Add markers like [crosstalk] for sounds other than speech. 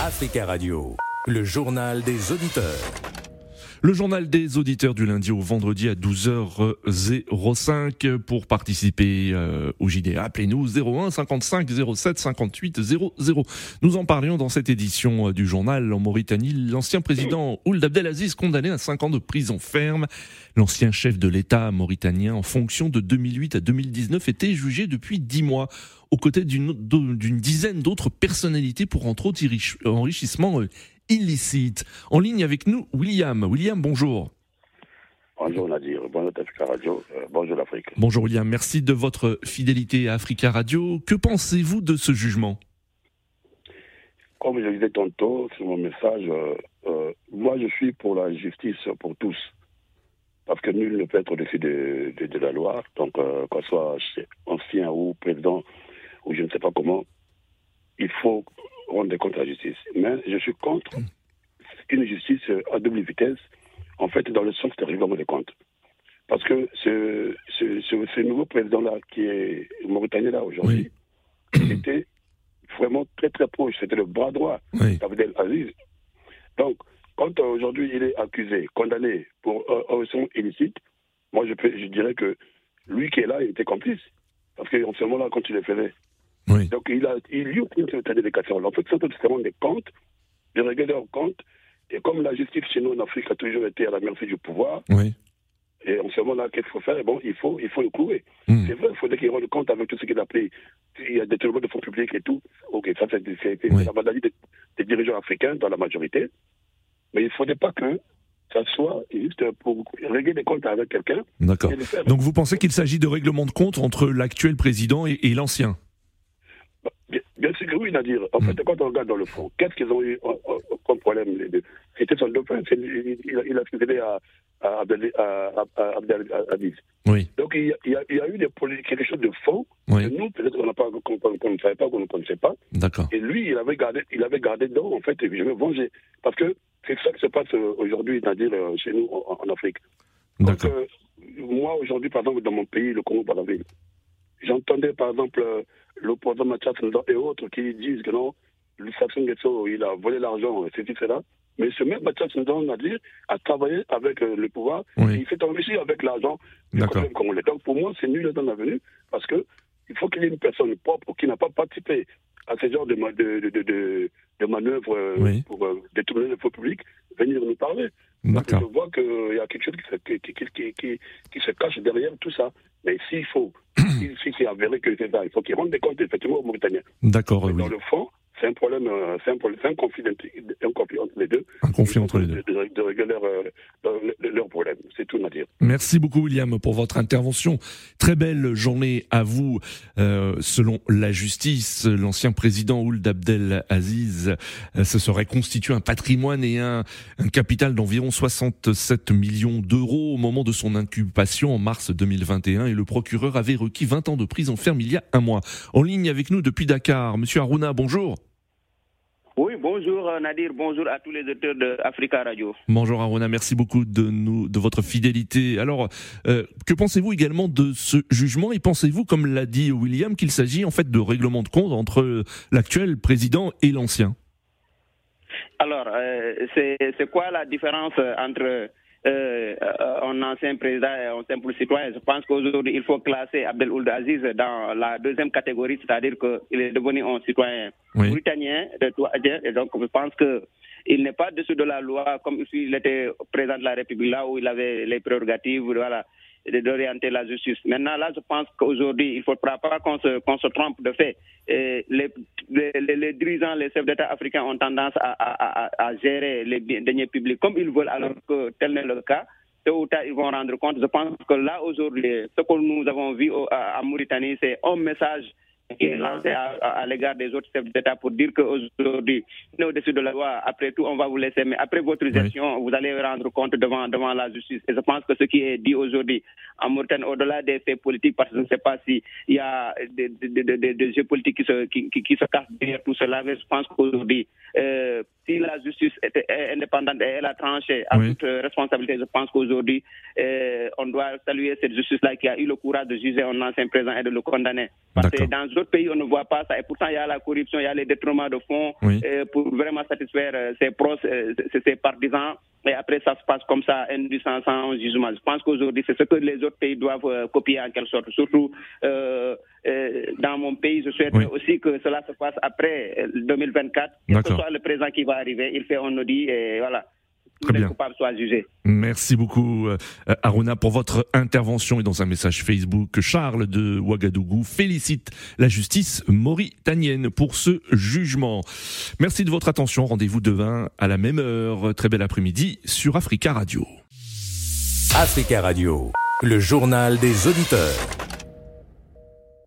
Africa Radio, le journal des auditeurs. Le journal des auditeurs du lundi au vendredi à 12h05 pour participer euh, au JD. Appelez-nous 01 55 07 58 00. Nous en parlions dans cette édition euh, du journal en Mauritanie. L'ancien président Ould Abdelaziz condamné à 5 ans de prison ferme. L'ancien chef de l'État mauritanien en fonction de 2008 à 2019 était jugé depuis 10 mois aux côtés d'une dizaine d'autres personnalités pour entre autres enrichissement euh, illicite. En ligne avec nous, William. William, bonjour. Bonjour Nadir, bonjour Africa Radio, euh, bonjour l'Afrique. Bonjour William, merci de votre fidélité à Africa Radio. Que pensez-vous de ce jugement? Comme je disais tantôt sur mon message, euh, euh, moi je suis pour la justice pour tous. Parce que nul ne peut être au-dessus de, de, la loi. Donc, qu'on soit ancien ou président, ou je ne sais pas comment, il faut rendre des comptes à la justice. Mais je suis contre une justice à double vitesse, en fait, dans le sens de règlement des comptes. Parce que ce, ce, ce, nouveau président-là, qui est mauritanien-là aujourd'hui, était vraiment très très proche. C'était le bras droit d'Abdel Aziz. Donc, quand aujourd'hui il est accusé, condamné pour euh, son illicite, moi je, peux, je dirais que lui qui est là, il était complice. Parce qu'en ce moment-là, quand il le faisait, donc il, a, il y a une certaine éducation. En fait, c'est simplement des comptes, de régler leurs comptes. Et comme la justice chez nous en Afrique a toujours été à la merci du pouvoir, oui. et en ce moment-là, qu'est-ce qu'il faut faire Bon, il faut, il faut le courir. Hmm. C'est vrai, il faudrait qu'il rende compte avec tout ce qu'il a pris. Il y a des de fonds publics et tout. Ok, ça c'est la maladie des, des, dirigeants africains dans la majorité. Mais il ne faudrait pas que ça soit juste pour régler des comptes avec quelqu'un. D'accord. Donc vous pensez qu'il s'agit de règlement de comptes entre l'actuel président et, et l'ancien? Oui, Nadir. En fait, mm. quand on regarde dans le fond, qu'est-ce qu'ils ont eu comme problème les deux? C'était son dauphin. Il, a succédé à, à, Abdel Aziz. Oui. Donc il y, a, il y, a, eu des, quelque chose de faux oui. que nous, peut-être qu'on ne savait pas, qu'on ne connaissait pas. D'accord. Et lui, il avait gardé, il avait gardé dedans, en fait, et je vais venger. Parce que c'est ça qui se passe euh, aujourd'hui, c'est-à-dire euh, chez nous en, en Afrique. D'accord. Euh, moi, aujourd'hui, par exemple, dans mon pays, le Congo, Brazzaville, j'entendais par exemple l'opposant Mathias et autres qui disent que non, Sassou Nguesso, il a volé l'argent, etc. Mais ce même Mathias Ndon a dit, a travaillé avec euh, le pouvoir, il s'est enrichi avec l'argent du congolais. Donc pour moi, c'est nul dans l'avenue, parce que il faut qu'il y ait une personne propre qui n'a pas participé à ce genre de, de, de, de, manœuvres euh, pour euh, détourner le faux public, venir nous parler. je vois qu'il y a quelque chose qui se, qui, qui, qui, qui se cache derrière tout ça. Mais s'il faut [clears throat] si c'est avéré que c'est ça, il faut qu'ils rendent des comptes effectivement aux Mauritaniens. D'accord. Oui. Dans le fond, c'est un problème, euh, c'est un, un, conflit, un conflit entre les deux. Un conflit entre les deux. De, de régler leur, euh, leur, problème. C'est tout à dire. Merci beaucoup, William, pour votre intervention. Très belle journée à vous. Euh, selon la justice, l'ancien président Ould Abdel Aziz euh, se serait constitué un patrimoine et un, un capital d'environ 67 millions d'euros au moment de son inculpation en mars 2021 et le procureur avait requis 20 ans de prison ferme il y a un mois. En ligne avec nous depuis Dakar, Monsieur Aruna, bonjour. Oui, bonjour euh, Nadir, bonjour à tous les auteurs de Africa Radio. Bonjour Aruna, merci beaucoup de nous de votre fidélité. Alors, euh, que pensez-vous également de ce jugement et pensez-vous, comme l'a dit William, qu'il s'agit en fait de règlement de compte entre l'actuel président et l'ancien? Alors, euh, c'est quoi la différence entre euh, un ancien président et un simple citoyen. Je pense qu'aujourd'hui, il faut classer Abdel Ould Aziz dans la deuxième catégorie, c'est-à-dire qu'il est devenu un citoyen tout Et donc, je pense qu'il n'est pas dessus de la loi comme s'il était président de la République, là où il avait les prérogatives. Voilà d'orienter la justice. Maintenant, là, je pense qu'aujourd'hui, il ne faudra pas qu'on se, se, trompe de fait. les, les, les, dirigeants, les chefs d'État africains ont tendance à, à, à, gérer les deniers publics comme ils veulent, alors que tel n'est le cas. Tôt ou tard, ils vont rendre compte. Je pense que là, aujourd'hui, ce que nous avons vu à Mauritanie, c'est un message qui est lancé à, l'égard des autres chefs d'État pour dire qu'aujourd'hui, on est au-dessus de la loi. Après tout, on va vous laisser. Mais après votre gestion, vous allez rendre compte devant, devant la justice. Et je pense que ce qui est dit aujourd'hui en Mauritanie, au-delà des faits politiques, parce que je ne sais pas s'il y a des, des, des, des, jeux politiques qui se, qui, qui, se cachent derrière tout cela, mais je pense qu'aujourd'hui, euh, si la justice était indépendante et elle a tranché à toute responsabilité, je pense qu'aujourd'hui, on doit saluer cette justice-là qui a eu le courage de juger un ancien président et de le condamner. Parce que dans d'autres pays, on ne voit pas ça. Et pourtant, il y a la corruption, il y a les détournements de fonds pour vraiment satisfaire ses proches, ses partisans. Et après, ça se passe comme ça, sans, sans jugement. Je pense qu'aujourd'hui, c'est ce que les autres pays doivent copier en quelque sorte. Surtout dans mon pays, je souhaite aussi que cela se passe après 2024. Que ce soit le président qui va arriver, il fait un audit et voilà. Très bien. Merci beaucoup, euh, Aruna, pour votre intervention et dans un message Facebook. Charles de Ouagadougou félicite la justice mauritanienne pour ce jugement. Merci de votre attention. Rendez-vous demain à la même heure. Très bel après-midi sur Africa Radio. Africa Radio, le journal des auditeurs.